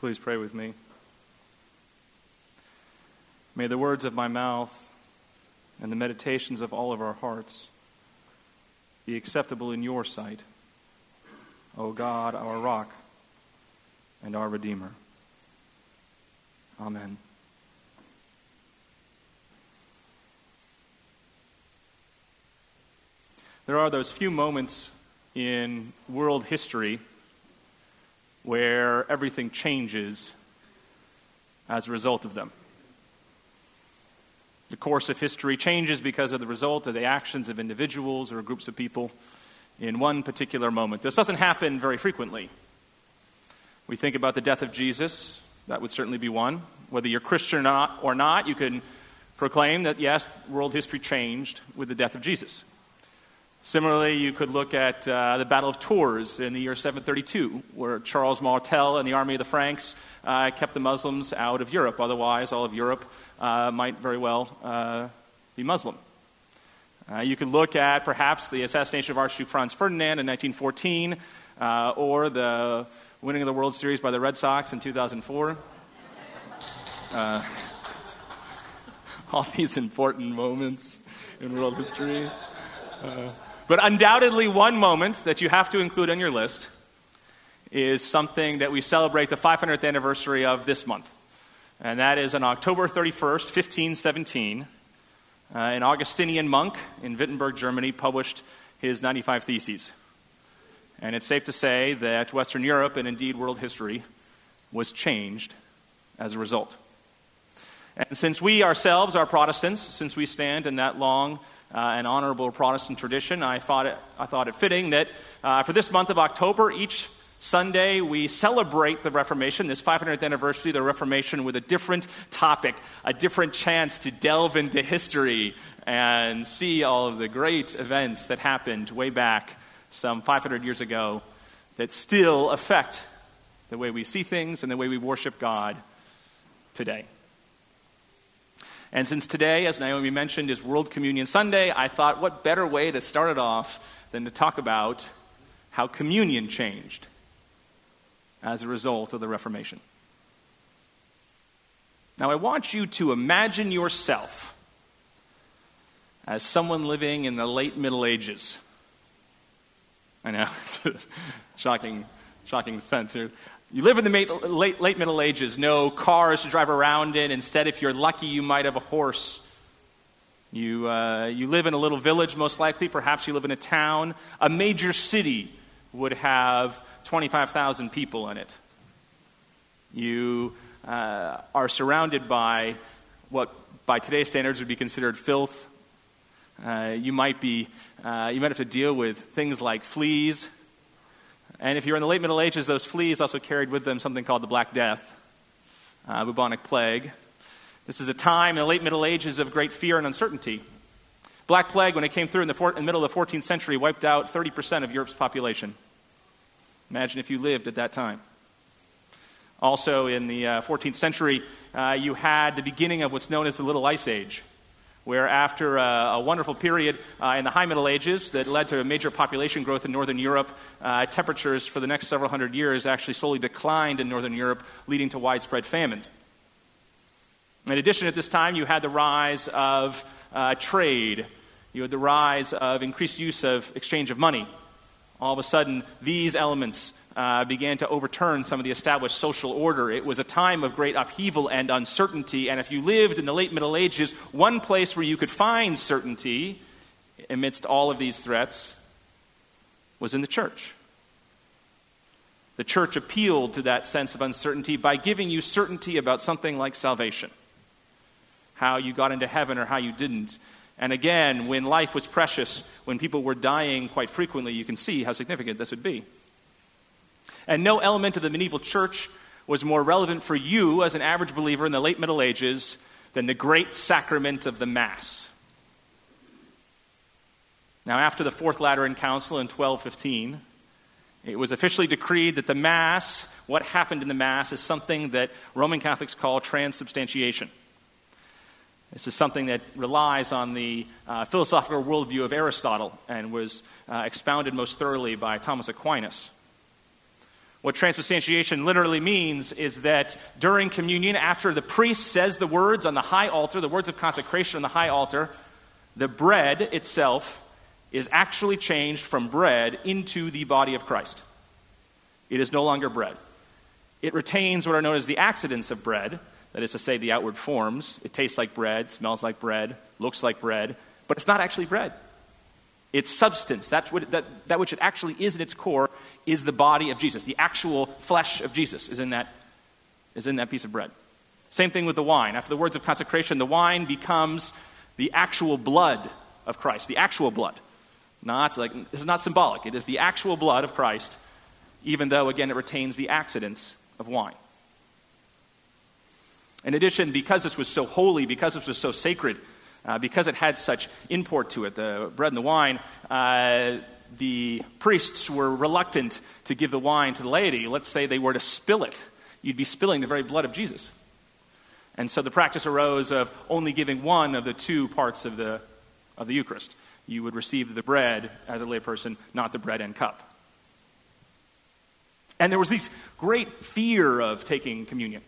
Please pray with me. May the words of my mouth and the meditations of all of our hearts be acceptable in your sight, O God, our rock and our Redeemer. Amen. There are those few moments in world history where everything changes as a result of them. The course of history changes because of the result of the actions of individuals or groups of people in one particular moment. This doesn't happen very frequently. We think about the death of Jesus, that would certainly be one. Whether you're Christian or not, or not you can proclaim that, yes, world history changed with the death of Jesus. Similarly, you could look at uh, the Battle of Tours in the year 732, where Charles Martel and the army of the Franks uh, kept the Muslims out of Europe. Otherwise, all of Europe uh, might very well uh, be Muslim. Uh, you could look at perhaps the assassination of Archduke Franz Ferdinand in 1914, uh, or the winning of the World Series by the Red Sox in 2004. all these important moments in world history. But undoubtedly, one moment that you have to include on your list is something that we celebrate the 500th anniversary of this month. And that is on October 31st, 1517, uh, an Augustinian monk in Wittenberg, Germany, published his 95 Theses. And it's safe to say that Western Europe, and indeed world history, was changed as a result. And since we ourselves are Protestants, since we stand in that long uh, and honorable Protestant tradition, I thought it, I thought it fitting that uh, for this month of October, each Sunday, we celebrate the Reformation, this 500th anniversary of the Reformation, with a different topic, a different chance to delve into history and see all of the great events that happened way back some 500 years ago that still affect the way we see things and the way we worship God today. And since today, as Naomi mentioned, is World Communion Sunday, I thought what better way to start it off than to talk about how communion changed as a result of the Reformation. Now, I want you to imagine yourself as someone living in the late Middle Ages. I know, it's a shocking, shocking sense here. You live in the late, late Middle Ages, no cars to drive around in. Instead, if you're lucky, you might have a horse. You, uh, you live in a little village, most likely. Perhaps you live in a town. A major city would have 25,000 people in it. You uh, are surrounded by what, by today's standards, would be considered filth. Uh, you, might be, uh, you might have to deal with things like fleas and if you're in the late Middle Ages, those fleas also carried with them something called the Black Death, uh, bubonic plague. This is a time in the late Middle Ages of great fear and uncertainty. Black Plague, when it came through in the, for- in the middle of the 14th century, wiped out 30% of Europe's population. Imagine if you lived at that time. Also, in the uh, 14th century, uh, you had the beginning of what's known as the Little Ice Age where after a, a wonderful period uh, in the High Middle Ages that led to a major population growth in Northern Europe, uh, temperatures for the next several hundred years actually slowly declined in Northern Europe, leading to widespread famines. In addition, at this time, you had the rise of uh, trade. You had the rise of increased use of exchange of money. All of a sudden, these elements uh, began to overturn some of the established social order. It was a time of great upheaval and uncertainty. And if you lived in the late Middle Ages, one place where you could find certainty amidst all of these threats was in the church. The church appealed to that sense of uncertainty by giving you certainty about something like salvation how you got into heaven or how you didn't. And again, when life was precious, when people were dying quite frequently, you can see how significant this would be. And no element of the medieval church was more relevant for you as an average believer in the late Middle Ages than the great sacrament of the Mass. Now, after the Fourth Lateran Council in 1215, it was officially decreed that the Mass, what happened in the Mass, is something that Roman Catholics call transubstantiation. This is something that relies on the uh, philosophical worldview of Aristotle and was uh, expounded most thoroughly by Thomas Aquinas. What transubstantiation literally means is that during communion, after the priest says the words on the high altar, the words of consecration on the high altar, the bread itself is actually changed from bread into the body of Christ. It is no longer bread. It retains what are known as the accidents of bread, that is to say, the outward forms. It tastes like bread, smells like bread, looks like bread, but it's not actually bread. Its substance, that's what, that, that which it actually is in its core, is the body of Jesus. The actual flesh of Jesus is in that, is in that piece of bread. Same thing with the wine. After the words of consecration, the wine becomes the actual blood of Christ, the actual blood. Not like this is not symbolic. It is the actual blood of Christ, even though again it retains the accidents of wine. In addition, because this was so holy, because this was so sacred, uh, because it had such import to it, the bread and the wine, uh, the priests were reluctant to give the wine to the laity. Let's say they were to spill it, you'd be spilling the very blood of Jesus. And so the practice arose of only giving one of the two parts of the, of the Eucharist. You would receive the bread as a layperson, not the bread and cup. And there was this great fear of taking communion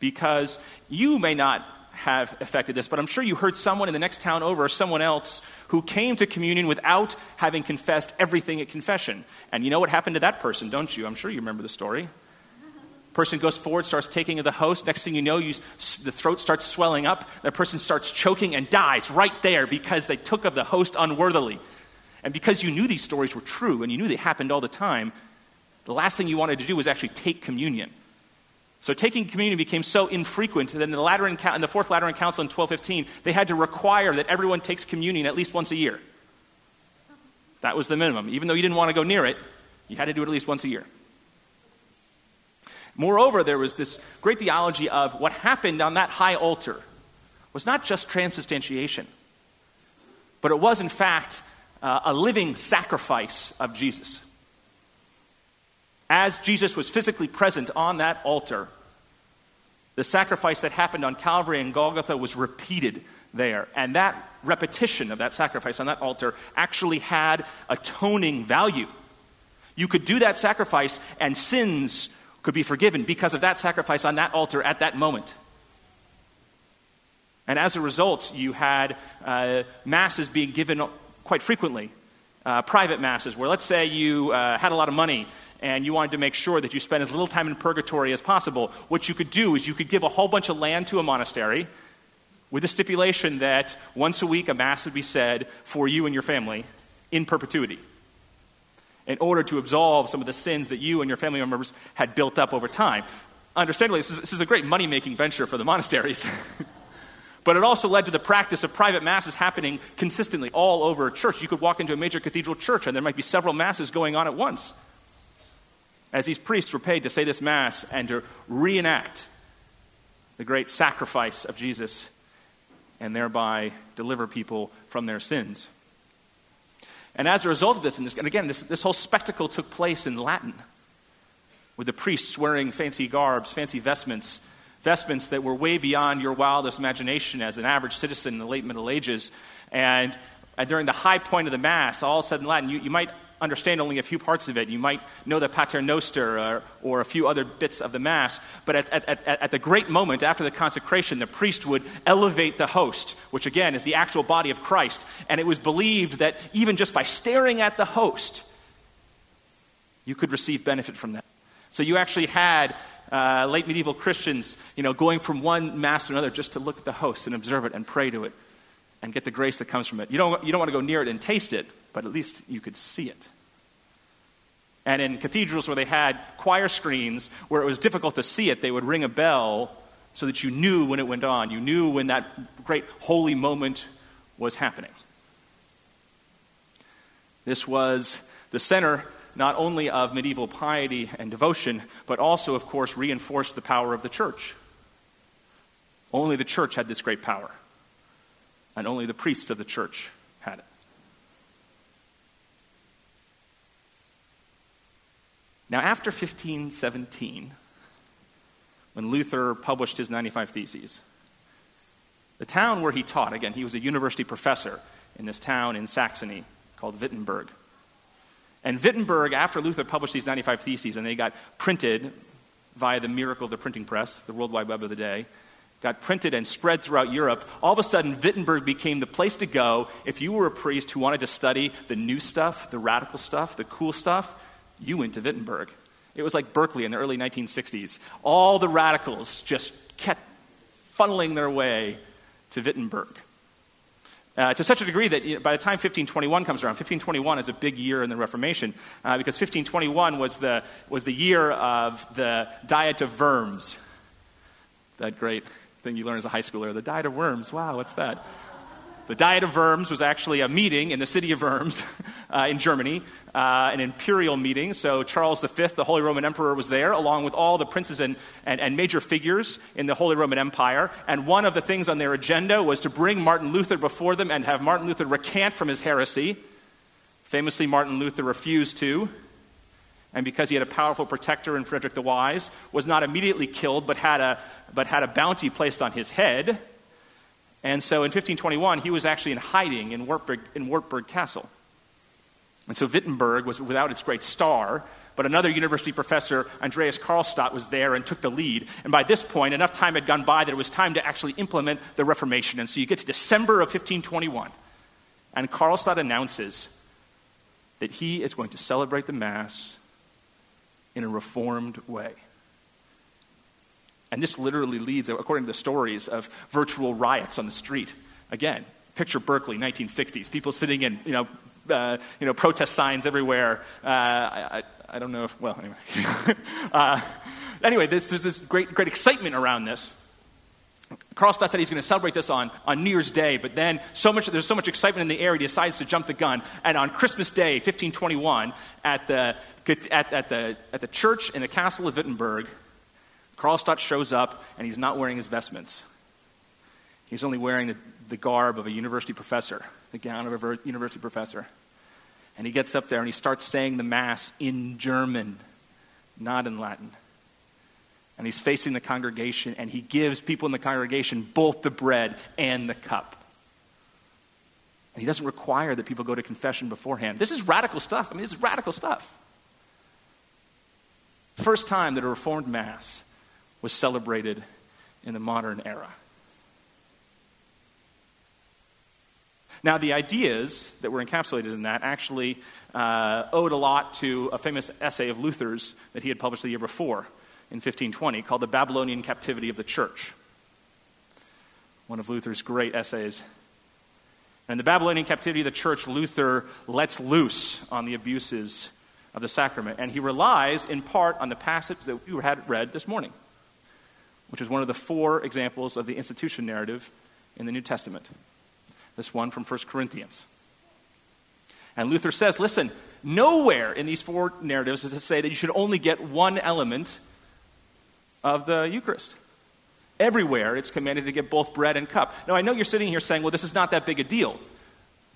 because you may not have affected this, but I'm sure you heard someone in the next town over or someone else who came to communion without having confessed everything at confession. And you know what happened to that person, don't you? I'm sure you remember the story. Person goes forward, starts taking of the host. Next thing you know, you, the throat starts swelling up. That person starts choking and dies right there because they took of the host unworthily. And because you knew these stories were true and you knew they happened all the time, the last thing you wanted to do was actually take communion. So taking communion became so infrequent that in the, Lateran, in the Fourth Lateran Council in 1215, they had to require that everyone takes communion at least once a year. That was the minimum. Even though you didn't want to go near it, you had to do it at least once a year. Moreover, there was this great theology of what happened on that high altar was not just transubstantiation, but it was, in fact, uh, a living sacrifice of Jesus. As Jesus was physically present on that altar, the sacrifice that happened on Calvary and Golgotha was repeated there. And that repetition of that sacrifice on that altar actually had atoning value. You could do that sacrifice, and sins could be forgiven because of that sacrifice on that altar at that moment. And as a result, you had uh, masses being given quite frequently, uh, private masses, where let's say you uh, had a lot of money and you wanted to make sure that you spent as little time in purgatory as possible. What you could do is you could give a whole bunch of land to a monastery with the stipulation that once a week a mass would be said for you and your family in perpetuity in order to absolve some of the sins that you and your family members had built up over time. Understandably, this is, this is a great money making venture for the monasteries. but it also led to the practice of private masses happening consistently all over a church. You could walk into a major cathedral church and there might be several masses going on at once. As these priests were paid to say this mass and to reenact the great sacrifice of Jesus and thereby deliver people from their sins. And as a result of this, and, this, and again, this, this whole spectacle took place in Latin, with the priests wearing fancy garbs, fancy vestments, vestments that were way beyond your wildest imagination as an average citizen in the late Middle Ages. And, and during the high point of the Mass, all said in Latin, you, you might understand only a few parts of it. You might know the Pater Noster or, or a few other bits of the Mass. But at, at, at, at, the great moment after the consecration, the priest would elevate the host, which again is the actual body of Christ. And it was believed that even just by staring at the host, you could receive benefit from that. So you actually had uh, late medieval Christians, you know, going from one mass to another just to look at the host and observe it and pray to it and get the grace that comes from it. You don't, you don't want to go near it and taste it, but at least you could see it. And in cathedrals where they had choir screens where it was difficult to see it, they would ring a bell so that you knew when it went on. You knew when that great holy moment was happening. This was the center not only of medieval piety and devotion, but also, of course, reinforced the power of the church. Only the church had this great power, and only the priests of the church had it. Now, after 1517, when Luther published his 95 Theses, the town where he taught, again, he was a university professor in this town in Saxony called Wittenberg. And Wittenberg, after Luther published these 95 Theses and they got printed via the miracle of the printing press, the World Wide Web of the day, got printed and spread throughout Europe, all of a sudden Wittenberg became the place to go if you were a priest who wanted to study the new stuff, the radical stuff, the cool stuff. You went to Wittenberg. It was like Berkeley in the early 1960s. All the radicals just kept funneling their way to Wittenberg. Uh, to such a degree that you know, by the time 1521 comes around, 1521 is a big year in the Reformation uh, because 1521 was the, was the year of the Diet of Worms. That great thing you learn as a high schooler, the Diet of Worms. Wow, what's that? The Diet of Worms was actually a meeting in the city of Worms uh, in Germany, uh, an imperial meeting. So Charles V, the Holy Roman Emperor, was there, along with all the princes and, and, and major figures in the Holy Roman Empire. And one of the things on their agenda was to bring Martin Luther before them and have Martin Luther recant from his heresy. Famously, Martin Luther refused to and because he had a powerful protector in Frederick the Wise, was not immediately killed, but had a, but had a bounty placed on his head. And so in 1521, he was actually in hiding in Wartburg, in Wartburg Castle. And so Wittenberg was without its great star, but another university professor, Andreas Karlstadt, was there and took the lead. And by this point, enough time had gone by that it was time to actually implement the Reformation. And so you get to December of 1521, and Karlstadt announces that he is going to celebrate the Mass in a reformed way. And this literally leads, according to the stories, of virtual riots on the street. Again, picture Berkeley, 1960s. People sitting in, you know, uh, you know protest signs everywhere. Uh, I, I, don't know if, well, anyway. uh, anyway, this, there's this great, great excitement around this. Karlstadt said he's going to celebrate this on, on New Year's Day, but then so much, there's so much excitement in the air, he decides to jump the gun. And on Christmas Day, 1521, at the, at, at the, at the church in the castle of Wittenberg, Karlstadt shows up and he's not wearing his vestments. He's only wearing the, the garb of a university professor, the gown of a university professor. And he gets up there and he starts saying the Mass in German, not in Latin. And he's facing the congregation and he gives people in the congregation both the bread and the cup. And he doesn't require that people go to confession beforehand. This is radical stuff. I mean, this is radical stuff. First time that a Reformed Mass was celebrated in the modern era. Now, the ideas that were encapsulated in that actually uh, owed a lot to a famous essay of Luther's that he had published the year before in 1520 called The Babylonian Captivity of the Church. One of Luther's great essays. And the Babylonian captivity of the church, Luther lets loose on the abuses of the sacrament. And he relies in part on the passage that we had read this morning, which is one of the four examples of the institution narrative in the New Testament. This one from 1 Corinthians. And Luther says, listen, nowhere in these four narratives does it say that you should only get one element of the Eucharist. Everywhere it's commanded to get both bread and cup. Now, I know you're sitting here saying, well, this is not that big a deal.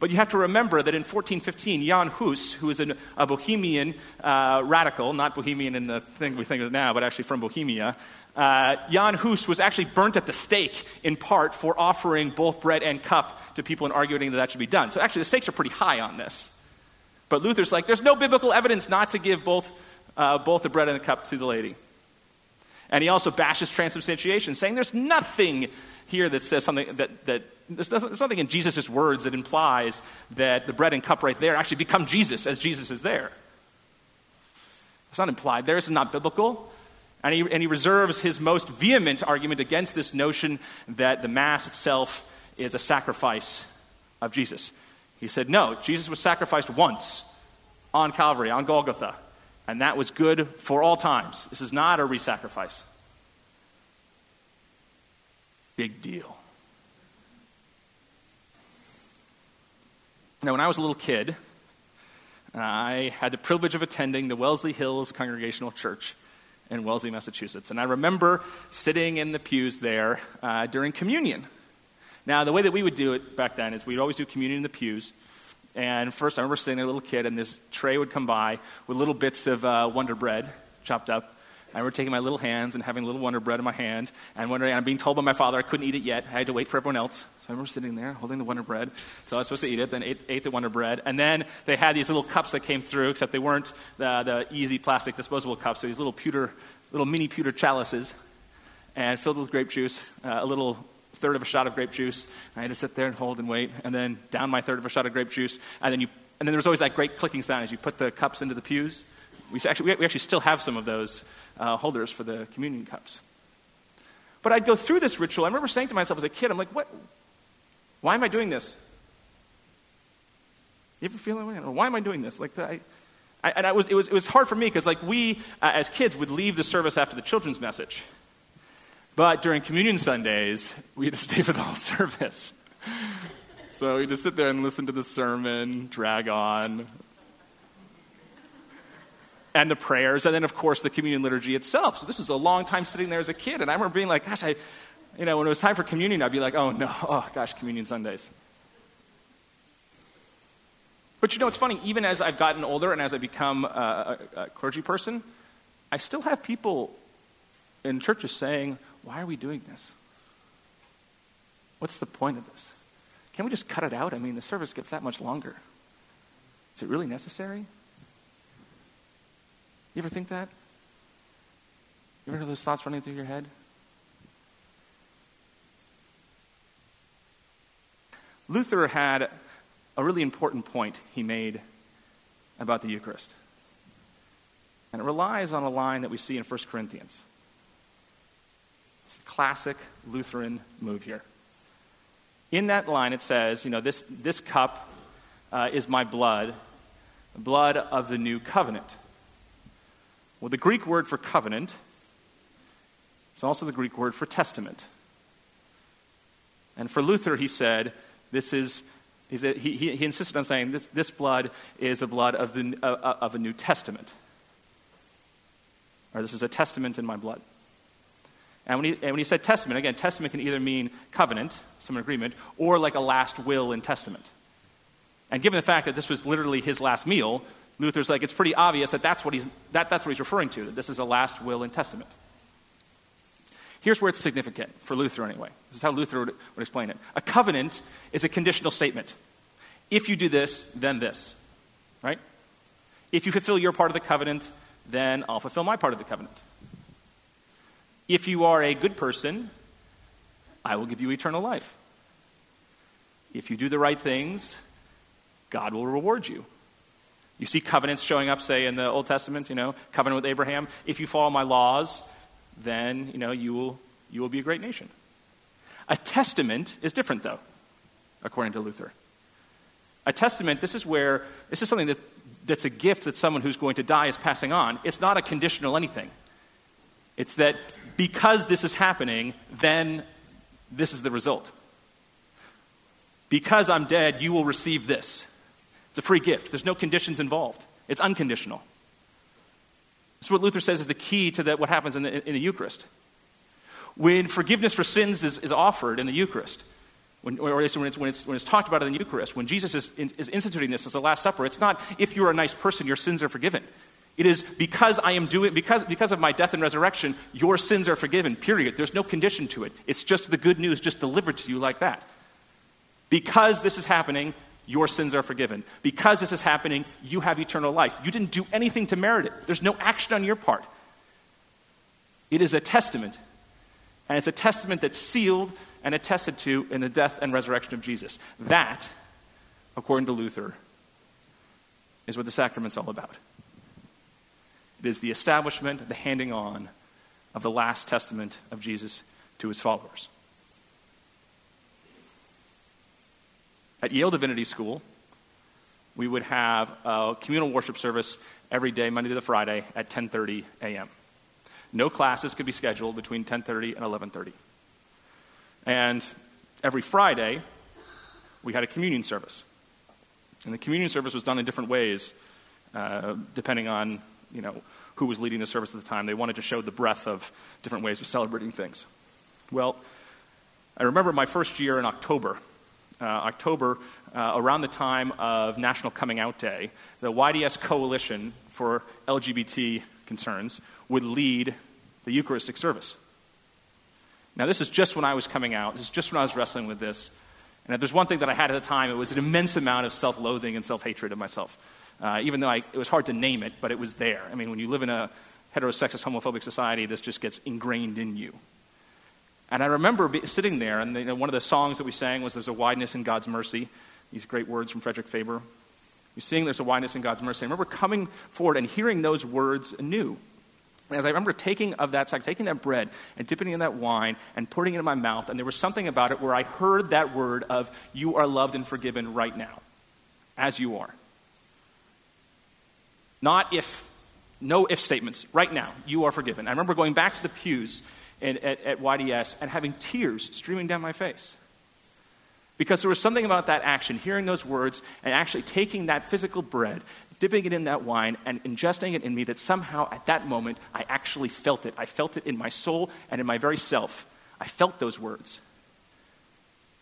But you have to remember that in 1415, Jan Hus, who is an, a Bohemian uh, radical, not Bohemian in the thing we think of now, but actually from Bohemia, uh, Jan Hus was actually burnt at the stake in part for offering both bread and cup to people and arguing that that should be done. So actually, the stakes are pretty high on this. But Luther's like, there's no biblical evidence not to give both, uh, both the bread and the cup to the lady. And he also bashes transubstantiation, saying there's nothing here that says something that, that there's, there's nothing in Jesus' words that implies that the bread and cup right there actually become Jesus as Jesus is there. It's not implied there, it's not biblical. And he, and he reserves his most vehement argument against this notion that the Mass itself is a sacrifice of Jesus. He said, no, Jesus was sacrificed once on Calvary, on Golgotha and that was good for all times. This is not a resacrifice. Big deal. Now, when I was a little kid, I had the privilege of attending the Wellesley Hills Congregational Church in Wellesley, Massachusetts. And I remember sitting in the pews there uh, during communion. Now, the way that we would do it back then is we'd always do communion in the pews. And first, I remember sitting there, a little kid, and this tray would come by with little bits of uh, Wonder Bread chopped up. I remember taking my little hands and having little Wonder Bread in my hand, and wondering, I'm being told by my father I couldn't eat it yet. I had to wait for everyone else, I remember sitting there holding the Wonder Bread. So I was supposed to eat it, then ate, ate the Wonder Bread. And then they had these little cups that came through, except they weren't the, the easy plastic disposable cups. So these little pewter, little mini pewter chalices, and filled with grape juice, uh, a little third of a shot of grape juice. And I had to sit there and hold and wait, and then down my third of a shot of grape juice, and then you, and then there was always that great clicking sound as you put the cups into the pews. We actually, we actually still have some of those uh, holders for the communion cups. But I'd go through this ritual. I remember saying to myself as a kid, I'm like, what? Why am I doing this? You ever feel that way? Why am I doing this? Like, I, I, and I was, it, was, it was hard for me because, like, we uh, as kids would leave the service after the children's message. But during communion Sundays, we had to stay for the whole service. So we just sit there and listen to the sermon, drag on, and the prayers, and then, of course, the communion liturgy itself. So this was a long time sitting there as a kid, and I remember being like, gosh, I, you know, when it was time for communion, I'd be like, oh no, oh gosh, communion Sundays. But you know, it's funny, even as I've gotten older and as I become a, a, a clergy person, I still have people in churches saying, why are we doing this? What's the point of this? Can we just cut it out? I mean, the service gets that much longer. Is it really necessary? You ever think that? You ever have those thoughts running through your head? Luther had a really important point he made about the Eucharist. And it relies on a line that we see in 1 Corinthians. It's a classic Lutheran move here. In that line, it says, you know, this, this cup uh, is my blood, the blood of the new covenant. Well, the Greek word for covenant is also the Greek word for testament. And for Luther, he said, this is, he, he, he insisted on saying, this, this blood is a blood of, the, uh, uh, of a New Testament. Or this is a testament in my blood. And when, he, and when he said testament, again, testament can either mean covenant, some agreement, or like a last will and testament. And given the fact that this was literally his last meal, Luther's like, it's pretty obvious that that's what he's, that, that's what he's referring to, that this is a last will and testament. Here's where it's significant, for Luther anyway. This is how Luther would, would explain it. A covenant is a conditional statement. If you do this, then this. Right? If you fulfill your part of the covenant, then I'll fulfill my part of the covenant. If you are a good person, I will give you eternal life. If you do the right things, God will reward you. You see covenants showing up, say, in the Old Testament, you know, covenant with Abraham. If you follow my laws, then, you know, you will, you will be a great nation. A testament is different, though, according to Luther. A testament, this is where, this is something that, that's a gift that someone who's going to die is passing on. It's not a conditional anything. It's that because this is happening, then this is the result. Because I'm dead, you will receive this. It's a free gift. There's no conditions involved. It's unconditional. This is what Luther says is the key to what happens in the, in the Eucharist. When forgiveness for sins is, is offered in the Eucharist, when, or when it's, when, it's, when it's talked about in the Eucharist, when Jesus is, is instituting this as the Last Supper, it's not if you're a nice person, your sins are forgiven. It is because I am doing, because, because of my death and resurrection, your sins are forgiven, period. There's no condition to it. It's just the good news just delivered to you like that. Because this is happening, your sins are forgiven. Because this is happening, you have eternal life. You didn't do anything to merit it, there's no action on your part. It is a testament, and it's a testament that's sealed and attested to in the death and resurrection of Jesus. That, according to Luther, is what the sacrament's all about. It is the establishment, the handing on of the last testament of Jesus to his followers. At Yale Divinity School, we would have a communal worship service every day, Monday to Friday, at 10:30 a.m. No classes could be scheduled between 10:30 and 11:30. And every Friday, we had a communion service. And the communion service was done in different ways, uh, depending on you know who was leading the service at the time. They wanted to show the breadth of different ways of celebrating things. Well, I remember my first year in October uh, October, uh, around the time of National Coming Out Day, the YDS Coalition for LGBT concerns would lead the Eucharistic service. Now, this is just when I was coming out. This is just when I was wrestling with this. And if there's one thing that I had at the time, it was an immense amount of self loathing and self hatred of myself. Uh, even though I, it was hard to name it, but it was there. I mean, when you live in a heterosexist, homophobic society, this just gets ingrained in you. And I remember be, sitting there, and you know, one of the songs that we sang was There's a Wideness in God's Mercy. These great words from Frederick Faber. We sing There's a Wideness in God's Mercy. I remember coming forward and hearing those words anew. And as I remember taking of that sack, taking that bread and dipping it in that wine and putting it in my mouth, and there was something about it where I heard that word of, You are loved and forgiven right now, as you are. Not if, no if statements, right now, you are forgiven. I remember going back to the pews at, at, at YDS and having tears streaming down my face. Because there was something about that action, hearing those words and actually taking that physical bread, dipping it in that wine, and ingesting it in me that somehow at that moment I actually felt it. I felt it in my soul and in my very self. I felt those words.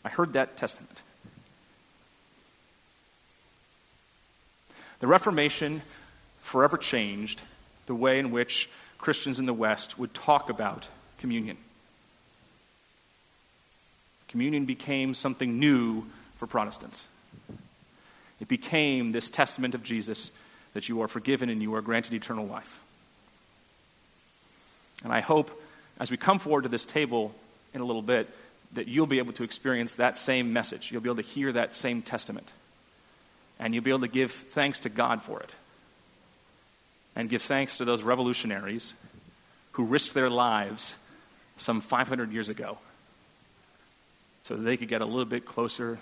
I heard that testament. The Reformation forever changed the way in which Christians in the West would talk about communion. Communion became something new for Protestants. It became this testament of Jesus that you are forgiven and you are granted eternal life. And I hope as we come forward to this table in a little bit that you'll be able to experience that same message. You'll be able to hear that same testament. And you'll be able to give thanks to God for it. And give thanks to those revolutionaries who risked their lives some 500 years ago so they could get a little bit closer